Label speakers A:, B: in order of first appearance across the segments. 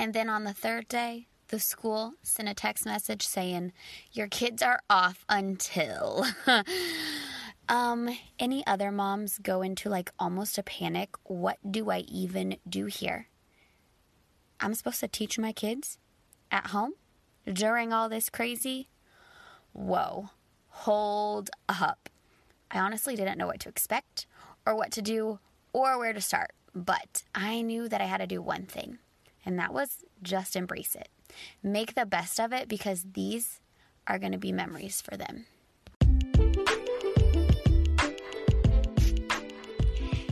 A: And then on the third day, the school sent a text message saying, Your kids are off until. um, any other moms go into like almost a panic. What do I even do here? I'm supposed to teach my kids at home during all this crazy? Whoa, hold up. I honestly didn't know what to expect or what to do or where to start, but I knew that I had to do one thing and that was just embrace it. Make the best of it because these are going to be memories for them.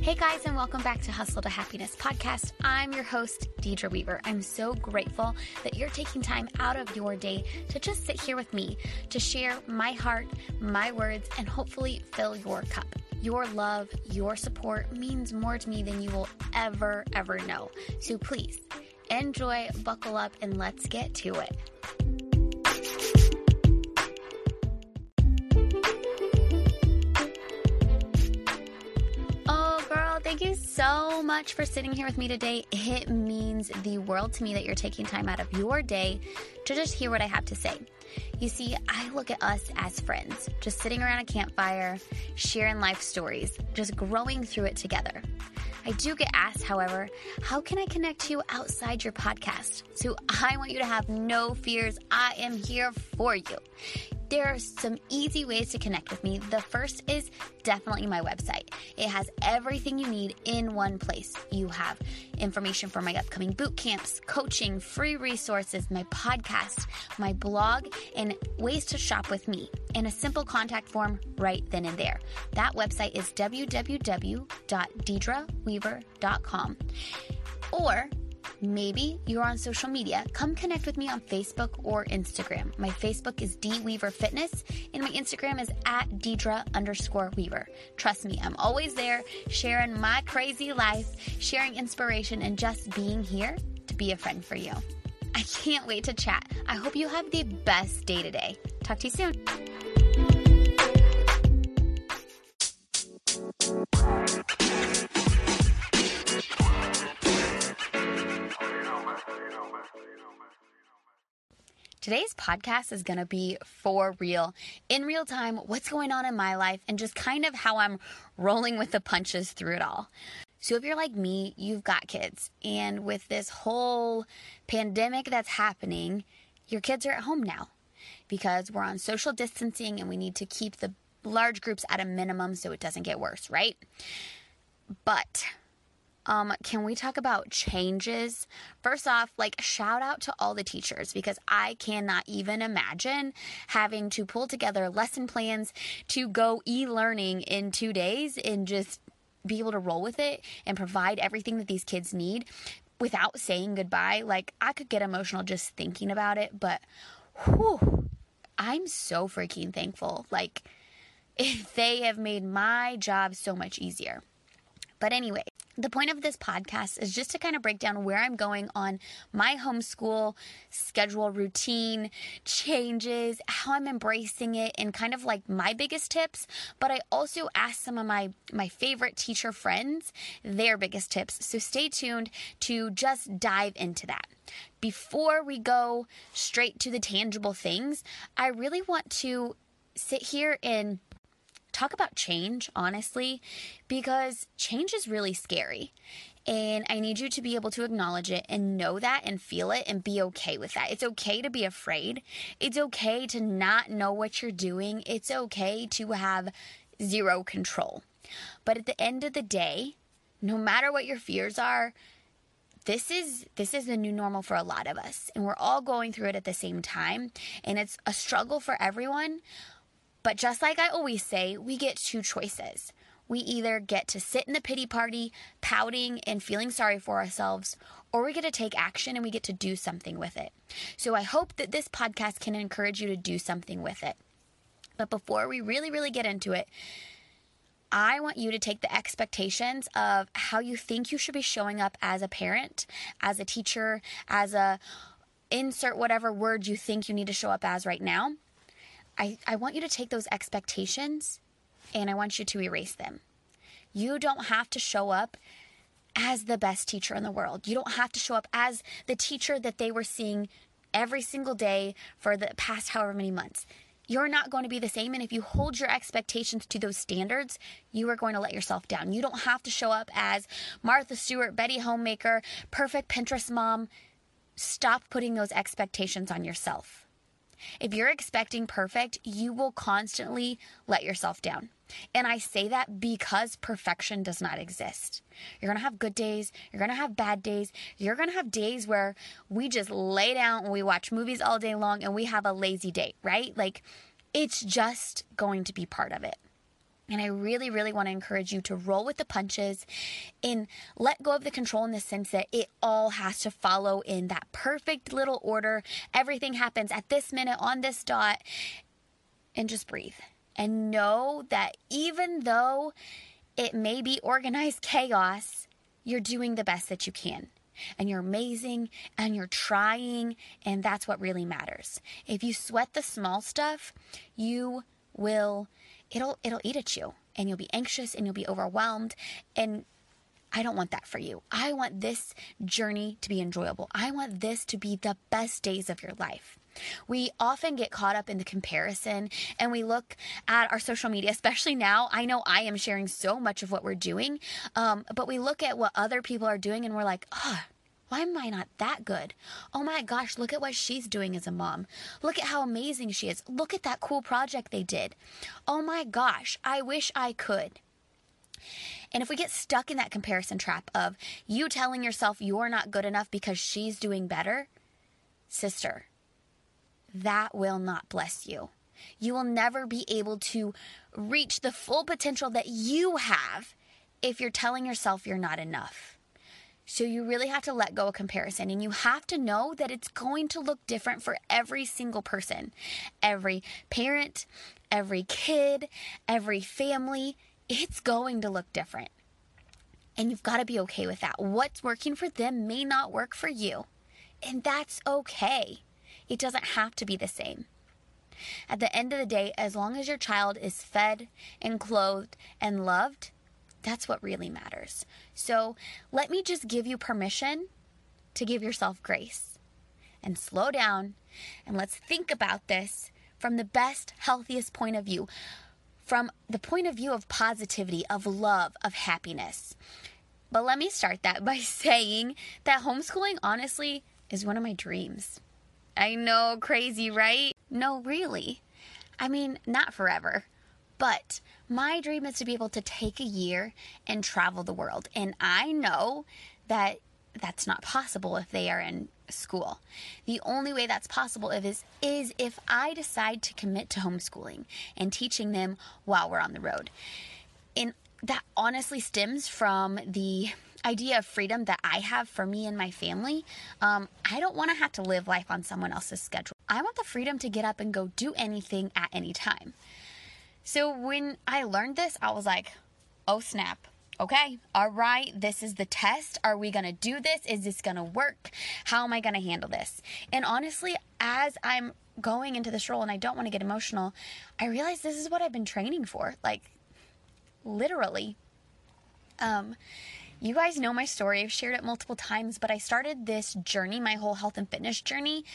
A: Hey guys, and welcome back to Hustle to Happiness podcast. I'm your host, Deidre Weaver. I'm so grateful that you're taking time out of your day to just sit here with me to share my heart, my words, and hopefully fill your cup. Your love, your support means more to me than you will ever, ever know. So please, Enjoy, buckle up, and let's get to it. So much for sitting here with me today. It means the world to me that you're taking time out of your day to just hear what I have to say. You see, I look at us as friends, just sitting around a campfire, sharing life stories, just growing through it together. I do get asked, however, how can I connect to you outside your podcast? So I want you to have no fears. I am here for you. There are some easy ways to connect with me. The first is definitely my website. It has everything you need in one place. You have information for my upcoming boot camps, coaching, free resources, my podcast, my blog, and ways to shop with me, and a simple contact form right then and there. That website is www.deidreweaver.com. Or Maybe you're on social media. Come connect with me on Facebook or Instagram. My Facebook is D Weaver Fitness and my Instagram is at Deidre underscore Weaver. Trust me, I'm always there sharing my crazy life, sharing inspiration, and just being here to be a friend for you. I can't wait to chat. I hope you have the best day today. Talk to you soon. Today's podcast is going to be for real, in real time, what's going on in my life, and just kind of how I'm rolling with the punches through it all. So, if you're like me, you've got kids, and with this whole pandemic that's happening, your kids are at home now because we're on social distancing and we need to keep the large groups at a minimum so it doesn't get worse, right? But um, can we talk about changes? First off, like shout out to all the teachers because I cannot even imagine having to pull together lesson plans to go e learning in two days and just be able to roll with it and provide everything that these kids need without saying goodbye. Like, I could get emotional just thinking about it, but whew, I'm so freaking thankful. Like, they have made my job so much easier. But anyway, the point of this podcast is just to kind of break down where I'm going on my homeschool schedule routine changes, how I'm embracing it, and kind of like my biggest tips. But I also asked some of my my favorite teacher friends their biggest tips. So stay tuned to just dive into that. Before we go straight to the tangible things, I really want to sit here and talk about change, honestly, because change is really scary. And I need you to be able to acknowledge it and know that and feel it and be okay with that. It's okay to be afraid. It's okay to not know what you're doing. It's okay to have zero control. But at the end of the day, no matter what your fears are, this is this is the new normal for a lot of us and we're all going through it at the same time and it's a struggle for everyone but just like I always say, we get two choices. We either get to sit in the pity party, pouting and feeling sorry for ourselves, or we get to take action and we get to do something with it. So I hope that this podcast can encourage you to do something with it. But before we really, really get into it, I want you to take the expectations of how you think you should be showing up as a parent, as a teacher, as a insert whatever word you think you need to show up as right now I, I want you to take those expectations and I want you to erase them. You don't have to show up as the best teacher in the world. You don't have to show up as the teacher that they were seeing every single day for the past however many months. You're not going to be the same. And if you hold your expectations to those standards, you are going to let yourself down. You don't have to show up as Martha Stewart, Betty Homemaker, perfect Pinterest mom. Stop putting those expectations on yourself. If you're expecting perfect, you will constantly let yourself down. And I say that because perfection does not exist. You're going to have good days, you're going to have bad days, you're going to have days where we just lay down and we watch movies all day long and we have a lazy day, right? Like it's just going to be part of it. And I really, really want to encourage you to roll with the punches and let go of the control in the sense that it all has to follow in that perfect little order. Everything happens at this minute on this dot. And just breathe. And know that even though it may be organized chaos, you're doing the best that you can. And you're amazing and you're trying. And that's what really matters. If you sweat the small stuff, you will it'll it'll eat at you and you'll be anxious and you'll be overwhelmed and I don't want that for you. I want this journey to be enjoyable. I want this to be the best days of your life. We often get caught up in the comparison and we look at our social media, especially now. I know I am sharing so much of what we're doing, um, but we look at what other people are doing and we're like, oh, why am I not that good? Oh my gosh, look at what she's doing as a mom. Look at how amazing she is. Look at that cool project they did. Oh my gosh, I wish I could. And if we get stuck in that comparison trap of you telling yourself you're not good enough because she's doing better, sister, that will not bless you. You will never be able to reach the full potential that you have if you're telling yourself you're not enough. So you really have to let go of comparison and you have to know that it's going to look different for every single person. Every parent, every kid, every family, it's going to look different. And you've got to be okay with that. What's working for them may not work for you. And that's okay. It doesn't have to be the same. At the end of the day, as long as your child is fed and clothed and loved, that's what really matters. So let me just give you permission to give yourself grace and slow down and let's think about this from the best, healthiest point of view, from the point of view of positivity, of love, of happiness. But let me start that by saying that homeschooling honestly is one of my dreams. I know, crazy, right? No, really. I mean, not forever. But my dream is to be able to take a year and travel the world. And I know that that's not possible if they are in school. The only way that's possible is, is if I decide to commit to homeschooling and teaching them while we're on the road. And that honestly stems from the idea of freedom that I have for me and my family. Um, I don't want to have to live life on someone else's schedule. I want the freedom to get up and go do anything at any time. So when I learned this, I was like, oh snap. Okay, all right, this is the test. Are we gonna do this? Is this gonna work? How am I gonna handle this? And honestly, as I'm going into this role and I don't wanna get emotional, I realize this is what I've been training for. Like, literally. Um, you guys know my story. I've shared it multiple times, but I started this journey, my whole health and fitness journey,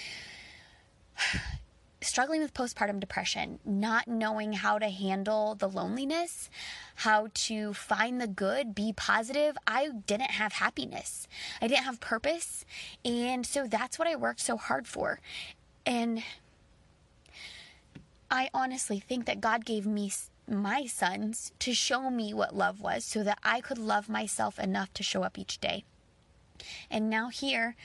A: struggling with postpartum depression, not knowing how to handle the loneliness, how to find the good, be positive. I didn't have happiness. I didn't have purpose. And so that's what I worked so hard for. And I honestly think that God gave me my sons to show me what love was so that I could love myself enough to show up each day. And now here,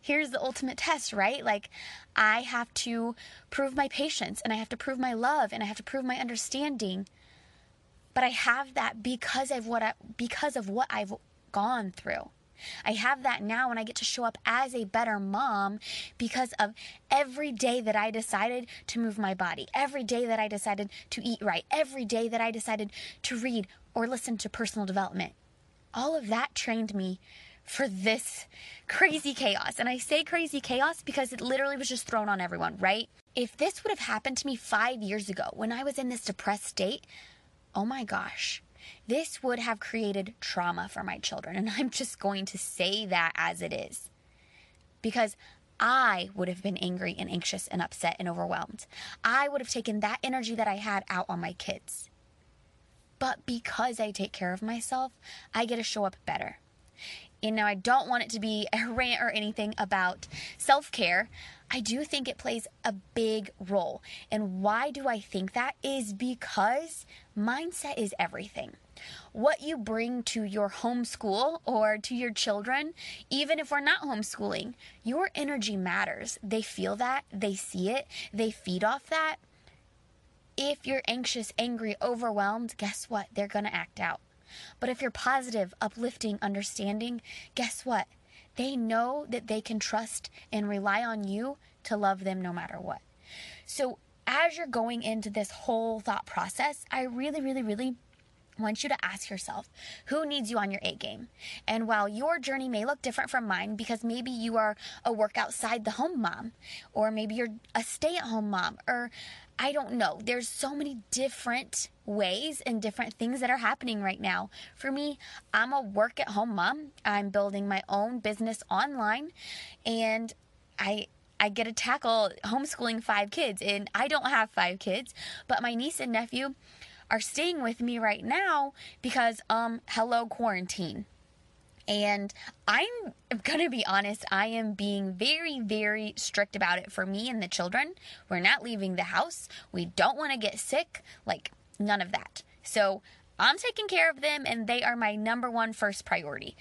A: here's the ultimate test, right? Like, I have to prove my patience and I have to prove my love and I have to prove my understanding. But I have that because of what I, because of what I've gone through. I have that now and I get to show up as a better mom because of every day that I decided to move my body, every day that I decided to eat right, every day that I decided to read or listen to personal development. All of that trained me for this crazy chaos. And I say crazy chaos because it literally was just thrown on everyone, right? If this would have happened to me five years ago when I was in this depressed state, oh my gosh, this would have created trauma for my children. And I'm just going to say that as it is. Because I would have been angry and anxious and upset and overwhelmed. I would have taken that energy that I had out on my kids. But because I take care of myself, I get to show up better. And now I don't want it to be a rant or anything about self care. I do think it plays a big role. And why do I think that? Is because mindset is everything. What you bring to your homeschool or to your children, even if we're not homeschooling, your energy matters. They feel that, they see it, they feed off that. If you're anxious, angry, overwhelmed, guess what? They're going to act out. But if you're positive, uplifting, understanding, guess what? They know that they can trust and rely on you to love them no matter what. So, as you're going into this whole thought process, I really, really, really want you to ask yourself who needs you on your A game? And while your journey may look different from mine because maybe you are a work outside the home mom, or maybe you're a stay at home mom, or I don't know. There's so many different ways and different things that are happening right now. For me, I'm a work at home mom. I'm building my own business online and I I get to tackle homeschooling five kids and I don't have five kids, but my niece and nephew are staying with me right now because um hello quarantine. And I'm going to be honest, I am being very, very strict about it for me and the children. We're not leaving the house. We don't want to get sick. Like, none of that. So I'm taking care of them, and they are my number one first priority.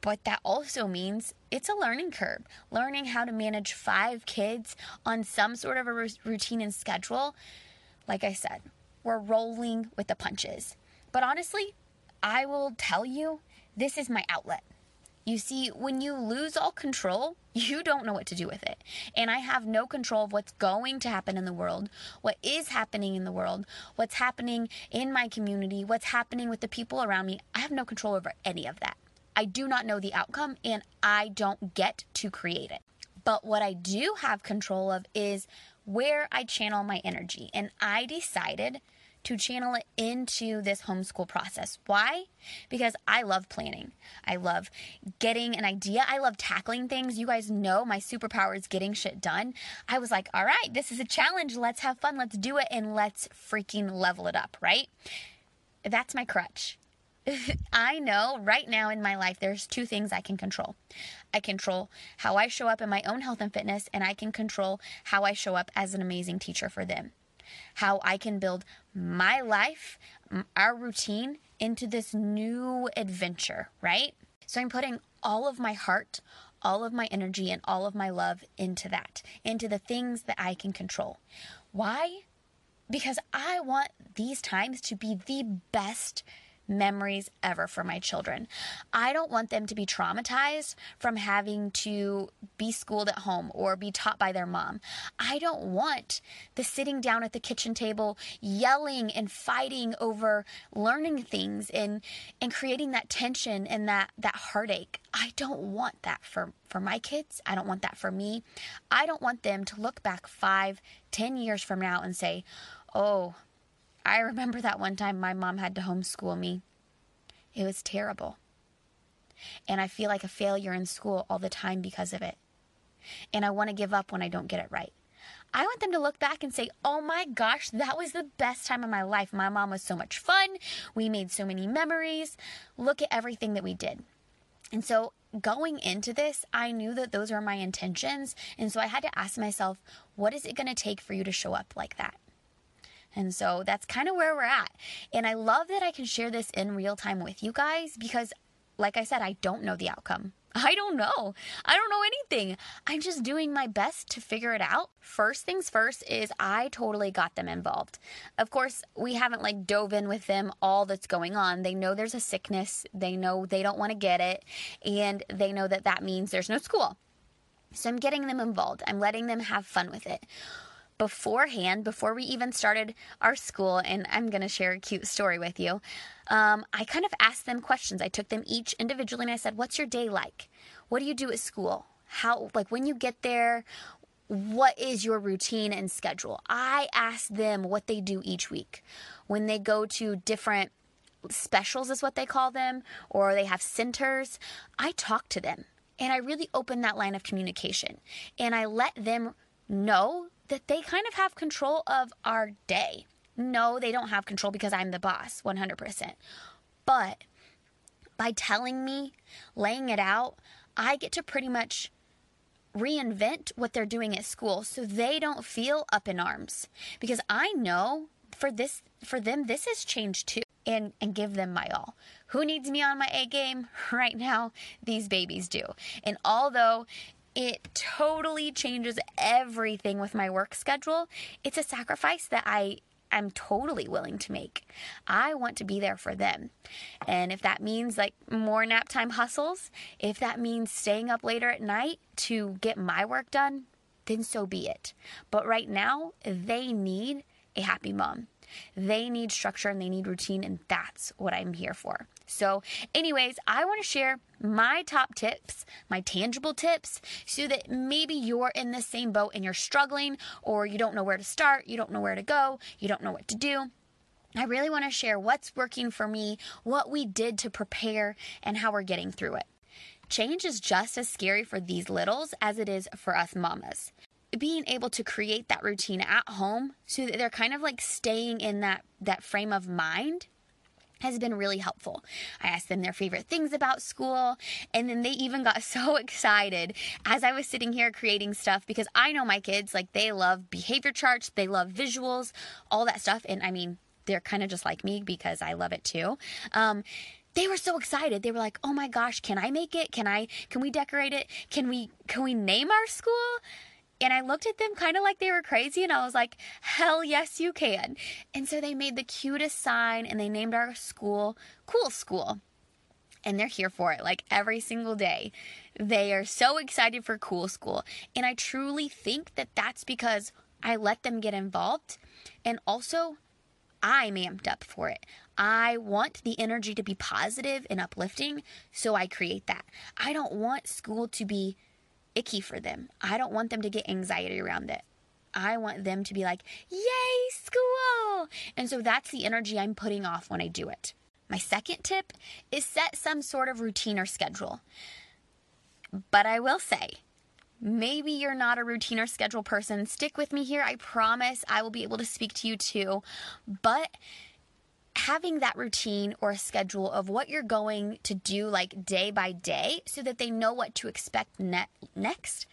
A: But that also means it's a learning curve. Learning how to manage five kids on some sort of a routine and schedule. Like I said, we're rolling with the punches. But honestly, I will tell you this is my outlet. You see, when you lose all control, you don't know what to do with it. And I have no control of what's going to happen in the world, what is happening in the world, what's happening in my community, what's happening with the people around me. I have no control over any of that. I do not know the outcome and I don't get to create it. But what I do have control of is where I channel my energy. And I decided to channel it into this homeschool process. Why? Because I love planning. I love getting an idea. I love tackling things. You guys know my superpower is getting shit done. I was like, all right, this is a challenge. Let's have fun. Let's do it and let's freaking level it up, right? That's my crutch. I know right now in my life there's two things I can control. I control how I show up in my own health and fitness, and I can control how I show up as an amazing teacher for them how I can build my life, our routine into this new adventure, right? So I'm putting all of my heart, all of my energy, and all of my love into that, into the things that I can control. Why? Because I want these times to be the best memories ever for my children. I don't want them to be traumatized from having to be schooled at home or be taught by their mom. I don't want the sitting down at the kitchen table yelling and fighting over learning things and and creating that tension and that that heartache. I don't want that for for my kids. I don't want that for me. I don't want them to look back five, ten years from now and say, "Oh, I remember that one time my mom had to homeschool me. It was terrible. And I feel like a failure in school all the time because of it. And I want to give up when I don't get it right. I want them to look back and say, oh my gosh, that was the best time of my life. My mom was so much fun. We made so many memories. Look at everything that we did. And so going into this, I knew that those were my intentions. And so I had to ask myself, what is it going to take for you to show up like that? And so that's kind of where we're at. And I love that I can share this in real time with you guys because, like I said, I don't know the outcome. I don't know. I don't know anything. I'm just doing my best to figure it out. First things first is I totally got them involved. Of course, we haven't like dove in with them all that's going on. They know there's a sickness, they know they don't want to get it, and they know that that means there's no school. So I'm getting them involved. I'm letting them have fun with it. Beforehand, before we even started our school, and I'm going to share a cute story with you, um, I kind of asked them questions. I took them each individually and I said, What's your day like? What do you do at school? How, like, when you get there, what is your routine and schedule? I asked them what they do each week. When they go to different specials, is what they call them, or they have centers, I talk to them and I really open that line of communication and I let them know that they kind of have control of our day. No, they don't have control because I'm the boss, 100%. But by telling me, laying it out, I get to pretty much reinvent what they're doing at school so they don't feel up in arms because I know for this for them this has changed too and and give them my all. Who needs me on my A game right now? These babies do. And although it totally changes everything with my work schedule, it's a sacrifice that I I'm totally willing to make. I want to be there for them. And if that means like more nap time hustles, if that means staying up later at night to get my work done, then so be it. But right now, they need a happy mom. They need structure and they need routine, and that's what I'm here for. So, anyways, I want to share my top tips, my tangible tips, so that maybe you're in the same boat and you're struggling, or you don't know where to start, you don't know where to go, you don't know what to do. I really want to share what's working for me, what we did to prepare, and how we're getting through it. Change is just as scary for these littles as it is for us mamas being able to create that routine at home so that they're kind of like staying in that that frame of mind has been really helpful. I asked them their favorite things about school, and then they even got so excited as I was sitting here creating stuff because I know my kids, like, they love behavior charts, they love visuals, all that stuff. And I mean, they're kind of just like me because I love it too. Um, they were so excited. They were like, "Oh my gosh, can I make it? Can I can we decorate it? Can we can we name our school?" And I looked at them kind of like they were crazy, and I was like, hell yes, you can. And so they made the cutest sign and they named our school Cool School. And they're here for it like every single day. They are so excited for Cool School. And I truly think that that's because I let them get involved. And also, I'm amped up for it. I want the energy to be positive and uplifting, so I create that. I don't want school to be icky for them. I don't want them to get anxiety around it. I want them to be like, yay, school. And so that's the energy I'm putting off when I do it. My second tip is set some sort of routine or schedule. But I will say, maybe you're not a routine or schedule person. Stick with me here. I promise I will be able to speak to you too. But having that routine or schedule of what you're going to do like day by day so that they know what to expect ne- next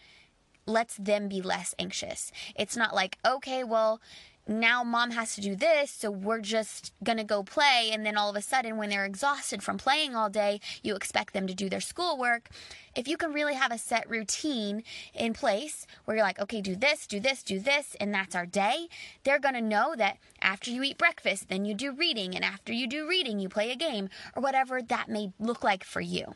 A: lets them be less anxious. It's not like, okay, well, now mom has to do this, so we're just gonna go play. And then all of a sudden, when they're exhausted from playing all day, you expect them to do their schoolwork. If you can really have a set routine in place where you're like, okay, do this, do this, do this, and that's our day, they're gonna know that after you eat breakfast, then you do reading, and after you do reading, you play a game, or whatever that may look like for you.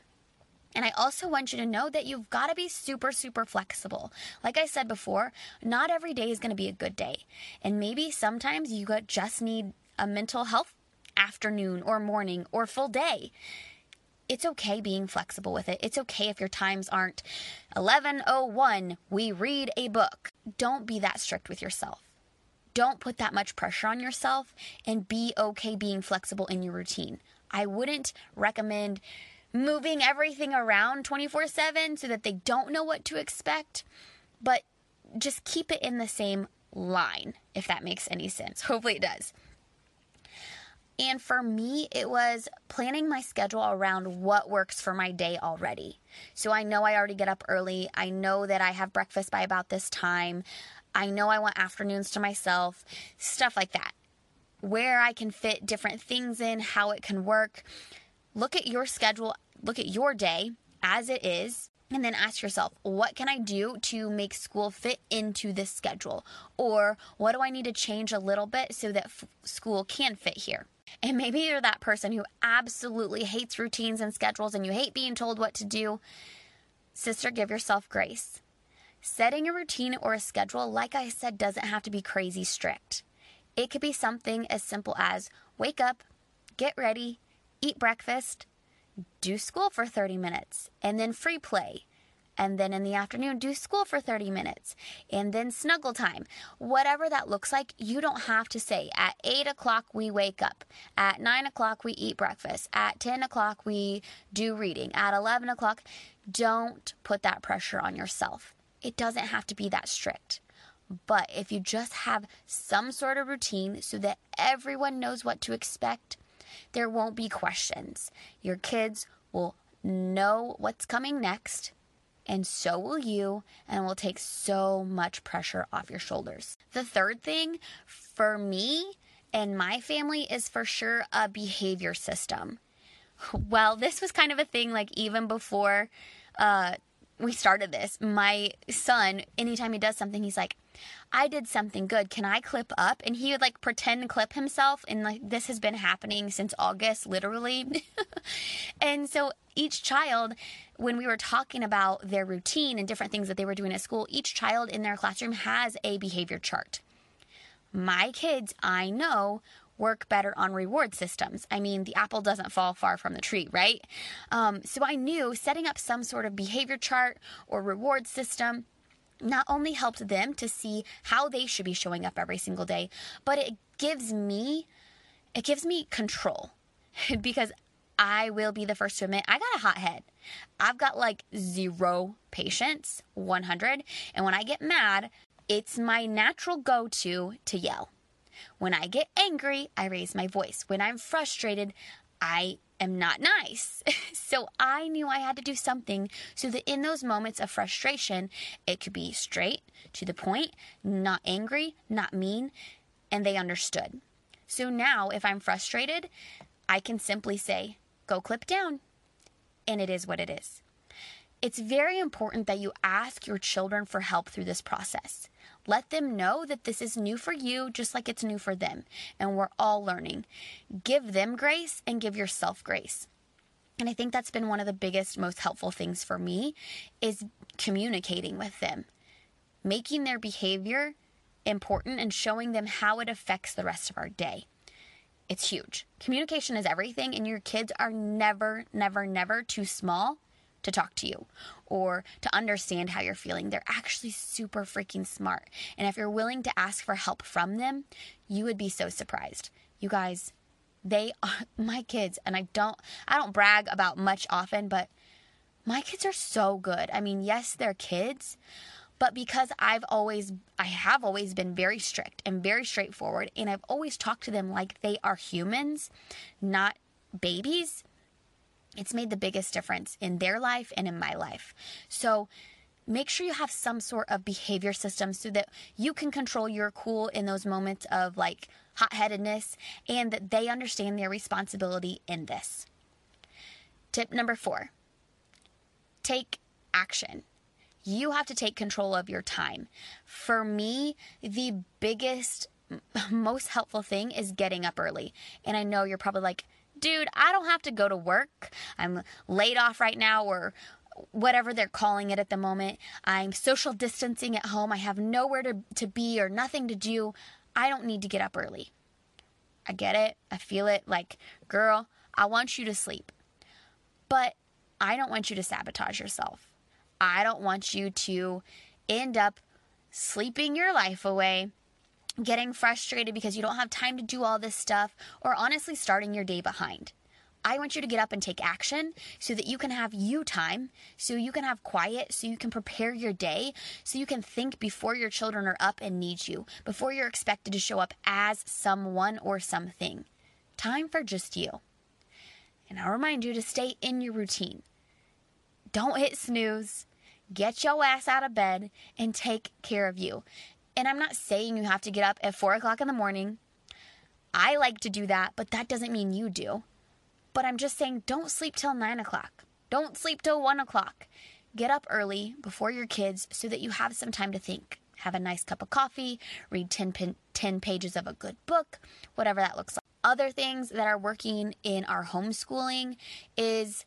A: And I also want you to know that you've got to be super, super flexible. Like I said before, not every day is going to be a good day. And maybe sometimes you just need a mental health afternoon or morning or full day. It's okay being flexible with it. It's okay if your times aren't 11:01, we read a book. Don't be that strict with yourself. Don't put that much pressure on yourself and be okay being flexible in your routine. I wouldn't recommend moving everything around 24 7 so that they don't know what to expect, but just keep it in the same line, if that makes any sense. Hopefully, it does. And for me, it was planning my schedule around what works for my day already. So I know I already get up early. I know that I have breakfast by about this time. I know I want afternoons to myself, stuff like that. Where I can fit different things in, how it can work look at your schedule, look at your day as it is, and then ask yourself, what can I do to make school fit into this schedule? Or what do I need to change a little bit so that f- school can fit here? And maybe you're that person who absolutely hates routines and schedules and you hate being told what to do. Sister, give yourself grace. Setting a routine or a schedule, like I said, doesn't have to be crazy strict. It could be something as simple as wake up, get ready, eat breakfast, do school for 30 minutes, and then free play. And then in the afternoon, do school for 30 minutes and then snuggle time. Whatever that looks like, you don't have to say at 8 o'clock we wake up, at 9 o'clock we eat breakfast, at 10 o'clock we do reading, at 11 o'clock. Don't put that pressure on yourself. It doesn't have to be that strict. But if you just have some sort of routine so that everyone knows what to expect, there won't be questions. Your kids will know what's coming next, and so will you, and will take so much pressure off your shoulders. The third thing for me and my family is for sure a behavior system. Well, this was kind of a thing like even before uh, we started this. My son, anytime he does something, he's like, I did something good. Can I clip up? And he would like pretend to clip himself. And like this has been happening since August, literally. and so each child, when we were talking about their routine and different things that they were doing at school, each child in their classroom has a behavior chart. My kids, I know, work better on reward systems. I mean, the apple doesn't fall far from the tree, right? Um, so I knew setting up some sort of behavior chart or reward system not only helped them to see how they should be showing up every single day, but it gives me it gives me control because I will be the first to admit I got a hot head. I've got like zero patience, 100, and when I get mad, it's my natural go-to to yell. When I get angry, I raise my voice. When I'm frustrated, I am not nice. so I knew I had to do something so that in those moments of frustration, it could be straight, to the point, not angry, not mean, and they understood. So now, if I'm frustrated, I can simply say, go clip down. And it is what it is. It's very important that you ask your children for help through this process. Let them know that this is new for you, just like it's new for them. And we're all learning. Give them grace and give yourself grace. And I think that's been one of the biggest, most helpful things for me is communicating with them, making their behavior important and showing them how it affects the rest of our day. It's huge. Communication is everything, and your kids are never, never, never too small to talk to you or to understand how you're feeling. They're actually super freaking smart. And if you're willing to ask for help from them, you would be so surprised. You guys, they are my kids and I don't I don't brag about much often, but my kids are so good. I mean, yes, they're kids, but because I've always I have always been very strict and very straightforward and I've always talked to them like they are humans, not babies it's made the biggest difference in their life and in my life. So make sure you have some sort of behavior system so that you can control your cool in those moments of like hot headedness and that they understand their responsibility in this. Tip number four take action. You have to take control of your time. For me, the biggest, most helpful thing is getting up early. And I know you're probably like, dude, I don't have to go to work. I'm laid off right now or whatever they're calling it at the moment. I'm social distancing at home. I have nowhere to, to be or nothing to do. I don't need to get up early. I get it. I feel it. Like, girl, I want you to sleep. But I don't want you to sabotage yourself. I don't want you to end up sleeping your life away getting frustrated because you don't have time to do all this stuff, or honestly starting your day behind. I want you to get up and take action so that you can have you time, so you can have quiet, so you can prepare your day, so you can think before your children are up and need you, before you're expected to show up as someone or something. Time for just you. And I'll remind you to stay in your routine. Don't hit snooze. Get your ass out of bed and take care of you. And I'm not saying you have to get up at four o'clock in the morning. I like to do that, but that doesn't mean you do. But I'm just saying don't sleep till nine o'clock. Don't sleep till one o'clock. Get up early before your kids so that you have some time to think. Have a nice cup of coffee, read 10, 10 pages of a good book, whatever that looks like. Other things that are working in our homeschooling is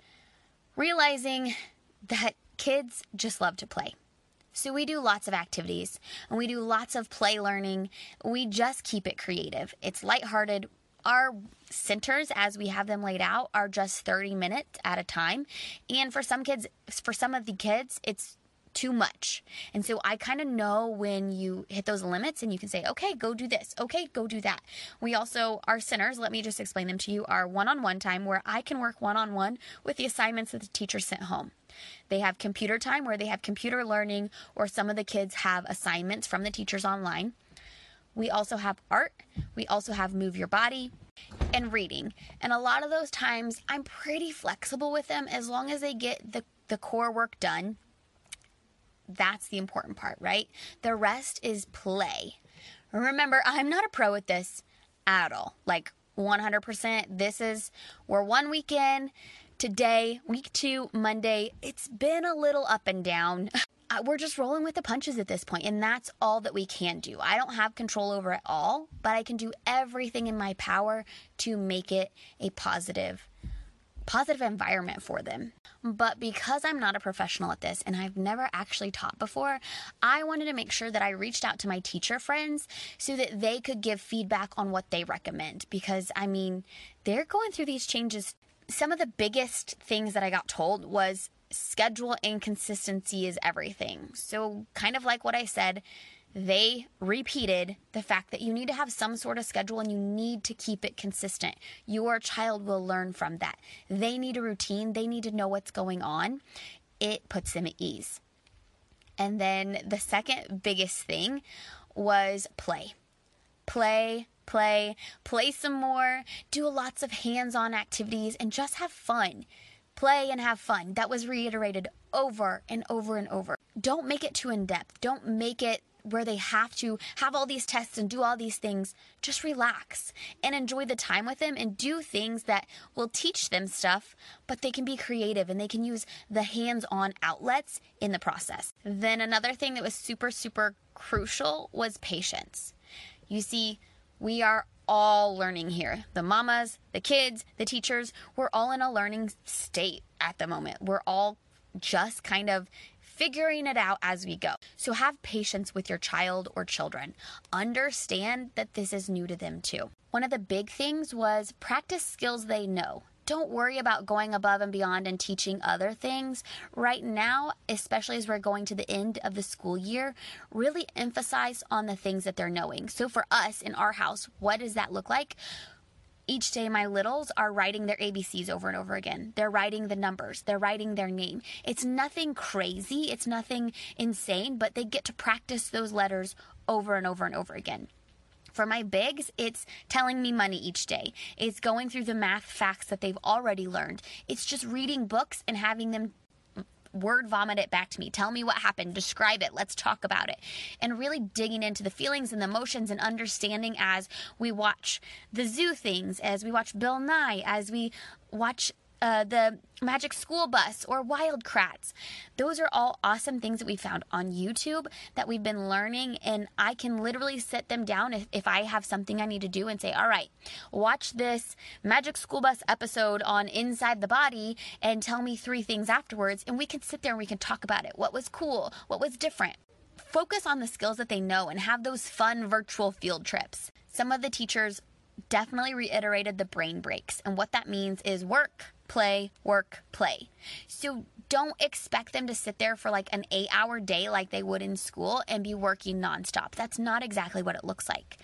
A: realizing that kids just love to play. So we do lots of activities and we do lots of play learning. We just keep it creative. It's lighthearted. Our centers, as we have them laid out, are just 30 minutes at a time. And for some kids, for some of the kids, it's too much. And so I kind of know when you hit those limits and you can say, okay, go do this. Okay, go do that. We also, our centers, let me just explain them to you, are one on one time where I can work one on one with the assignments that the teacher sent home. They have computer time where they have computer learning, or some of the kids have assignments from the teachers online. We also have art. We also have move your body and reading. And a lot of those times I'm pretty flexible with them as long as they get the, the core work done that's the important part, right? The rest is play. Remember, I'm not a pro at this at all. Like 100%. This is, we're one weekend. Today, week two, Monday, it's been a little up and down. Uh, we're just rolling with the punches at this point, and that's all that we can do. I don't have control over it all, but I can do everything in my power to make it a positive positive environment for them. But because I'm not a professional at this and I've never actually taught before, I wanted to make sure that I reached out to my teacher friends so that they could give feedback on what they recommend. Because, I mean, they're going through these changes. Some of the biggest things that I got told was schedule inconsistency is everything. So, kind of like what I said, they repeated the fact that you need to have some sort of schedule and you need to keep it consistent. Your child will learn from that. They need a routine, they need to know what's going on. It puts them at ease. And then the second biggest thing was play. Play, play, play some more, do lots of hands on activities, and just have fun. Play and have fun. That was reiterated over and over and over. Don't make it too in depth. Don't make it where they have to have all these tests and do all these things, just relax and enjoy the time with them and do things that will teach them stuff, but they can be creative and they can use the hands on outlets in the process. Then, another thing that was super, super crucial was patience. You see, we are all learning here. The mamas, the kids, the teachers, we're all in a learning state at the moment. We're all just kind of figuring it out as we go. So have patience with your child or children. Understand that this is new to them too. One of the big things was practice skills they know. Don't worry about going above and beyond and teaching other things. Right now, especially as we're going to the end of the school year, really emphasize on the things that they're knowing. So, for us in our house, what does that look like? Each day my littles are writing their ABCs over and over again. They're writing the numbers, they're writing their name. It's nothing crazy, it's nothing insane, but they get to practice those letters over and over and over again. For my bigs, it's telling me money each day. It's going through the math facts that they've already learned. It's just reading books and having them word vomit it back to me. Tell me what happened. Describe it. Let's talk about it. And really digging into the feelings and the emotions and understanding as we watch the zoo things, as we watch Bill Nye, as we watch uh, the Magic School Bus or Wild Kratts. Those are all awesome things that we found on YouTube that we've been learning, and I can literally sit them down if, if I have something I need to do and say, All right, watch this Magic School Bus episode on Inside the Body and tell me three things afterwards, and we can sit there and we can talk about it. What was cool? What was different? Focus on the skills that they know and have those fun virtual field trips. Some of the teachers definitely reiterated the brain breaks. And what that means is work, play, work, play. So don't expect them to sit there for like an eight hour day like they would in school and be working nonstop. That's not exactly what it looks like.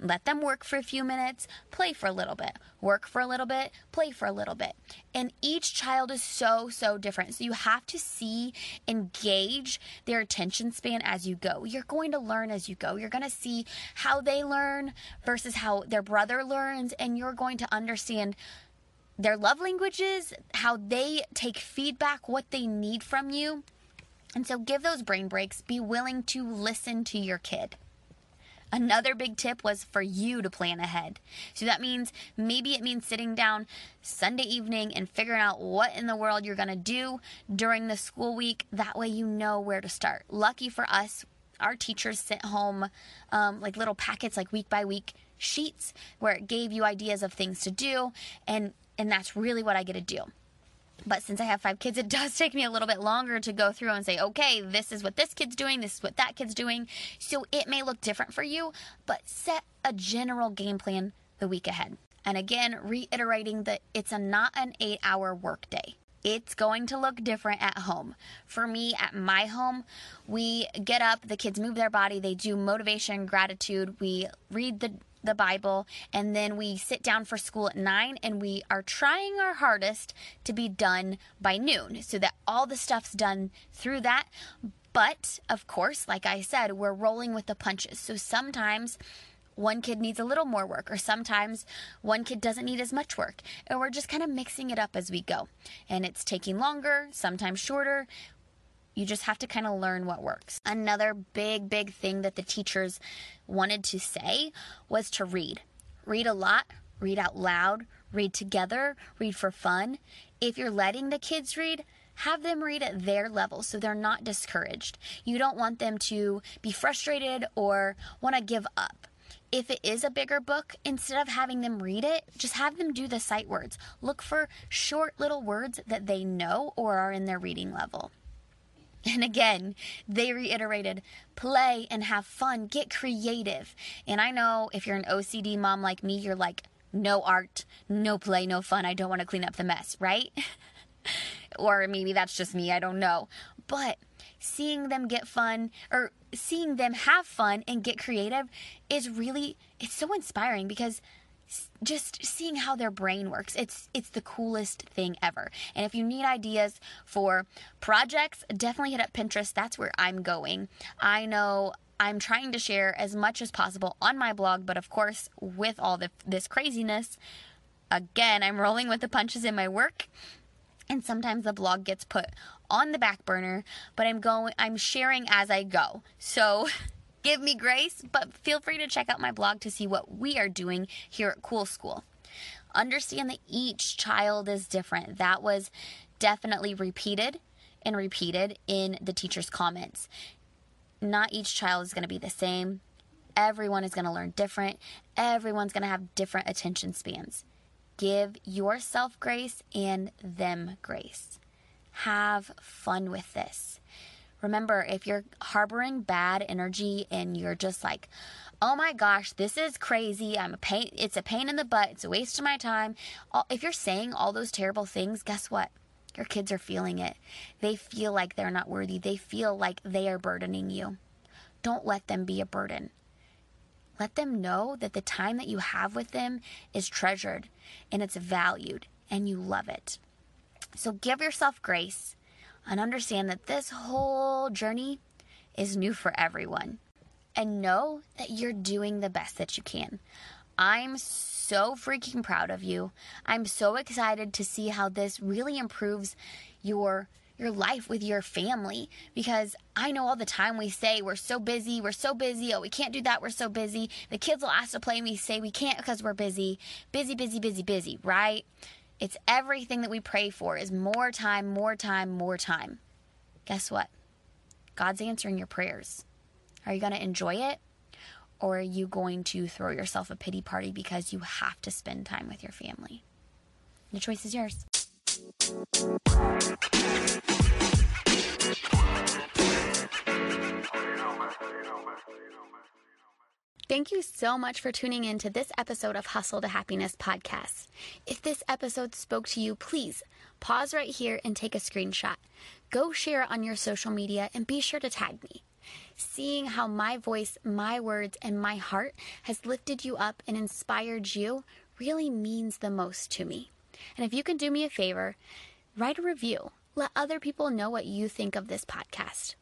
A: Let them work for a few minutes, play for a little bit, work for a little bit, play for a little bit. And each child is so, so different. So you have to see, engage their attention span as you go. You're going to learn as you go. You're going to see how they learn versus how their brother learns, and you're going to understand their love languages, how they take feedback, what they need from you. And so give those brain breaks. Be willing to listen to your kid. Another big tip was for you to plan ahead. So that means maybe it means sitting down Sunday evening and figuring out what in the world you're going to do during the school week. That way you know where to start. Lucky for us, our teachers sent home um, like little packets, like week by week sheets, where it gave you ideas of things to do. And, and that's really what I get to do. But since I have five kids, it does take me a little bit longer to go through and say, okay, this is what this kid's doing, this is what that kid's doing. So it may look different for you, but set a general game plan the week ahead. And again, reiterating that it's a not an eight hour workday. It's going to look different at home. For me, at my home, we get up, the kids move their body, they do motivation, gratitude, we read the the Bible, and then we sit down for school at nine, and we are trying our hardest to be done by noon so that all the stuff's done through that. But of course, like I said, we're rolling with the punches. So sometimes one kid needs a little more work, or sometimes one kid doesn't need as much work. And we're just kind of mixing it up as we go. And it's taking longer, sometimes shorter. You just have to kind of learn what works. Another big, big thing that the teachers wanted to say was to read. Read a lot, read out loud, read together, read for fun. If you're letting the kids read, have them read at their level so they're not discouraged. You don't want them to be frustrated or want to give up if it is a bigger book, instead of having them read it, just have them do the sight words. Look for short little words that they know or are in their reading level. And again, they reiterated play and have fun, get creative. And I know if you're an OCD mom like me, you're like, no art, no play, no fun. I don't want to clean up the mess, right? or maybe that's just me, I don't know. But seeing them get fun or seeing them have fun and get creative is really it's so inspiring because just seeing how their brain works it's it's the coolest thing ever. And if you need ideas for projects definitely hit up pinterest. That's where i'm going. I know i'm trying to share as much as possible on my blog but of course with all the, this craziness again i'm rolling with the punches in my work and sometimes the blog gets put on the back burner but i'm going i'm sharing as i go. So give me grace but feel free to check out my blog to see what we are doing here at cool school. Understand that each child is different. That was definitely repeated and repeated in the teacher's comments. Not each child is going to be the same. Everyone is going to learn different. Everyone's going to have different attention spans. Give yourself grace and them grace. Have fun with this. Remember, if you're harboring bad energy and you're just like, oh my gosh, this is crazy. I'm a pain. It's a pain in the butt. It's a waste of my time. If you're saying all those terrible things, guess what? Your kids are feeling it. They feel like they're not worthy. They feel like they are burdening you. Don't let them be a burden. Let them know that the time that you have with them is treasured and it's valued and you love it. So give yourself grace and understand that this whole journey is new for everyone. And know that you're doing the best that you can. I'm so freaking proud of you. I'm so excited to see how this really improves your your life with your family because I know all the time we say we're so busy, we're so busy, oh, we can't do that, we're so busy. The kids will ask to play and we say we can't because we're busy. Busy, busy, busy, busy, right? It's everything that we pray for is more time, more time, more time. Guess what? God's answering your prayers. Are you going to enjoy it? Or are you going to throw yourself a pity party because you have to spend time with your family? The choice is yours. Thank you so much for tuning in to this episode of Hustle to Happiness podcast. If this episode spoke to you, please pause right here and take a screenshot. Go share it on your social media and be sure to tag me. Seeing how my voice, my words, and my heart has lifted you up and inspired you really means the most to me. And if you can do me a favor, write a review. Let other people know what you think of this podcast.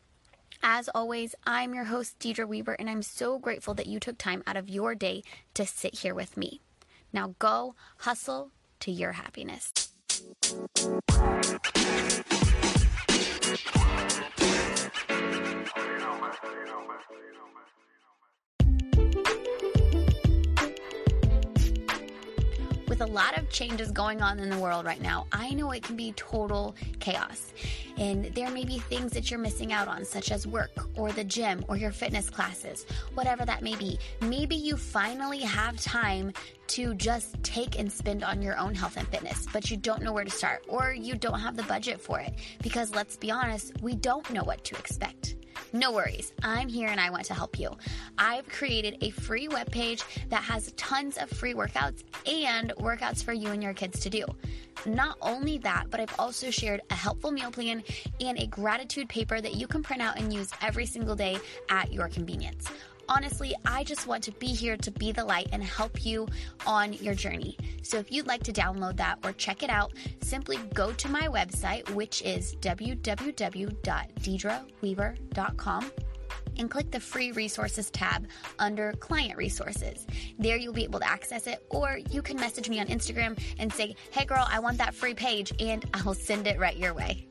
A: As always, I'm your host, Deidre Weber, and I'm so grateful that you took time out of your day to sit here with me. Now go hustle to your happiness. With a lot of changes going on in the world right now, I know it can be total chaos. And there may be things that you're missing out on, such as work or the gym or your fitness classes, whatever that may be. Maybe you finally have time to just take and spend on your own health and fitness, but you don't know where to start or you don't have the budget for it. Because let's be honest, we don't know what to expect. No worries, I'm here and I want to help you. I've created a free webpage that has tons of free workouts and workouts for you and your kids to do. Not only that, but I've also shared a helpful meal plan and a gratitude paper that you can print out and use every single day at your convenience. Honestly, I just want to be here to be the light and help you on your journey. So if you'd like to download that or check it out, simply go to my website, which is www.deidreweaver.com and click the free resources tab under client resources. There you'll be able to access it, or you can message me on Instagram and say, Hey girl, I want that free page, and I'll send it right your way.